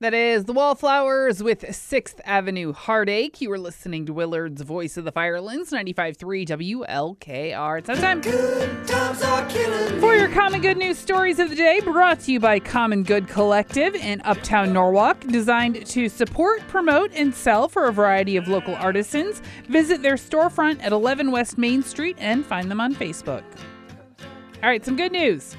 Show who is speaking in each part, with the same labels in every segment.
Speaker 1: That is the Wallflowers with 6th Avenue Heartache. You were listening to Willard's Voice of the Firelands, 95.3 WLKR. It's time for your Common Good News Stories of the Day, brought to you by Common Good Collective in Uptown Norwalk, designed to support, promote, and sell for a variety of local artisans. Visit their storefront at 11 West Main Street and find them on Facebook. All right, some good news.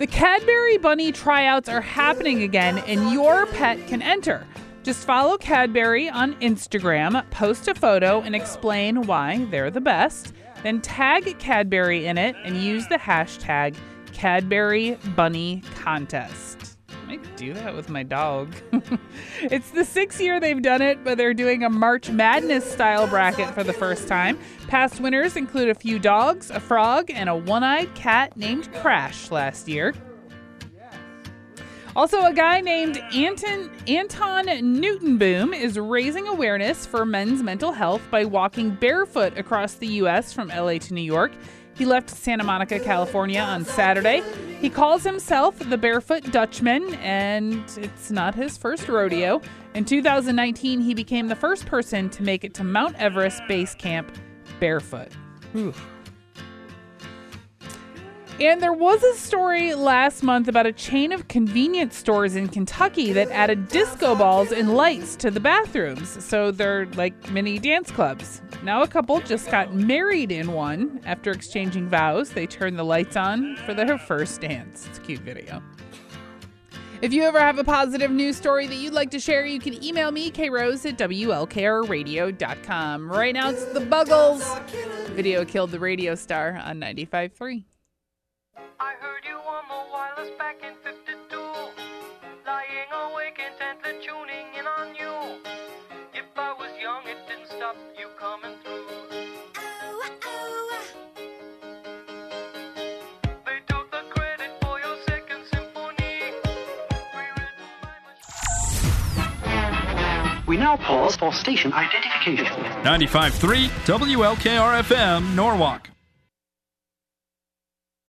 Speaker 1: The Cadbury Bunny tryouts are happening again, and your pet can enter. Just follow Cadbury on Instagram, post a photo, and explain why they're the best. Then tag Cadbury in it and use the hashtag Cadbury Bunny Contest. I do that with my dog. it's the sixth year they've done it, but they're doing a March Madness style bracket for the first time. Past winners include a few dogs, a frog, and a one eyed cat named Crash last year. Also, a guy named Anton, Anton Newtonboom is raising awareness for men's mental health by walking barefoot across the U.S. from LA to New York. He left Santa Monica, California on Saturday. He calls himself the Barefoot Dutchman, and it's not his first rodeo. In 2019, he became the first person to make it to Mount Everest Base Camp barefoot. And there was a story last month about a chain of convenience stores in Kentucky that added disco balls and lights to the bathrooms. So they're like mini dance clubs. Now, a couple just got married in one. After exchanging vows, they turned the lights on for their first dance. It's a cute video. If you ever have a positive news story that you'd like to share, you can email me, krose at WLKRradio.com. Right now, it's the Buggles. Video killed the radio star on 95.3. intently tuning in on you. If I was young, it didn't stop you coming through. They took the credit for your second symphony.
Speaker 2: We now pause for station identification.
Speaker 3: 95.3 WLKR FM, Norwalk.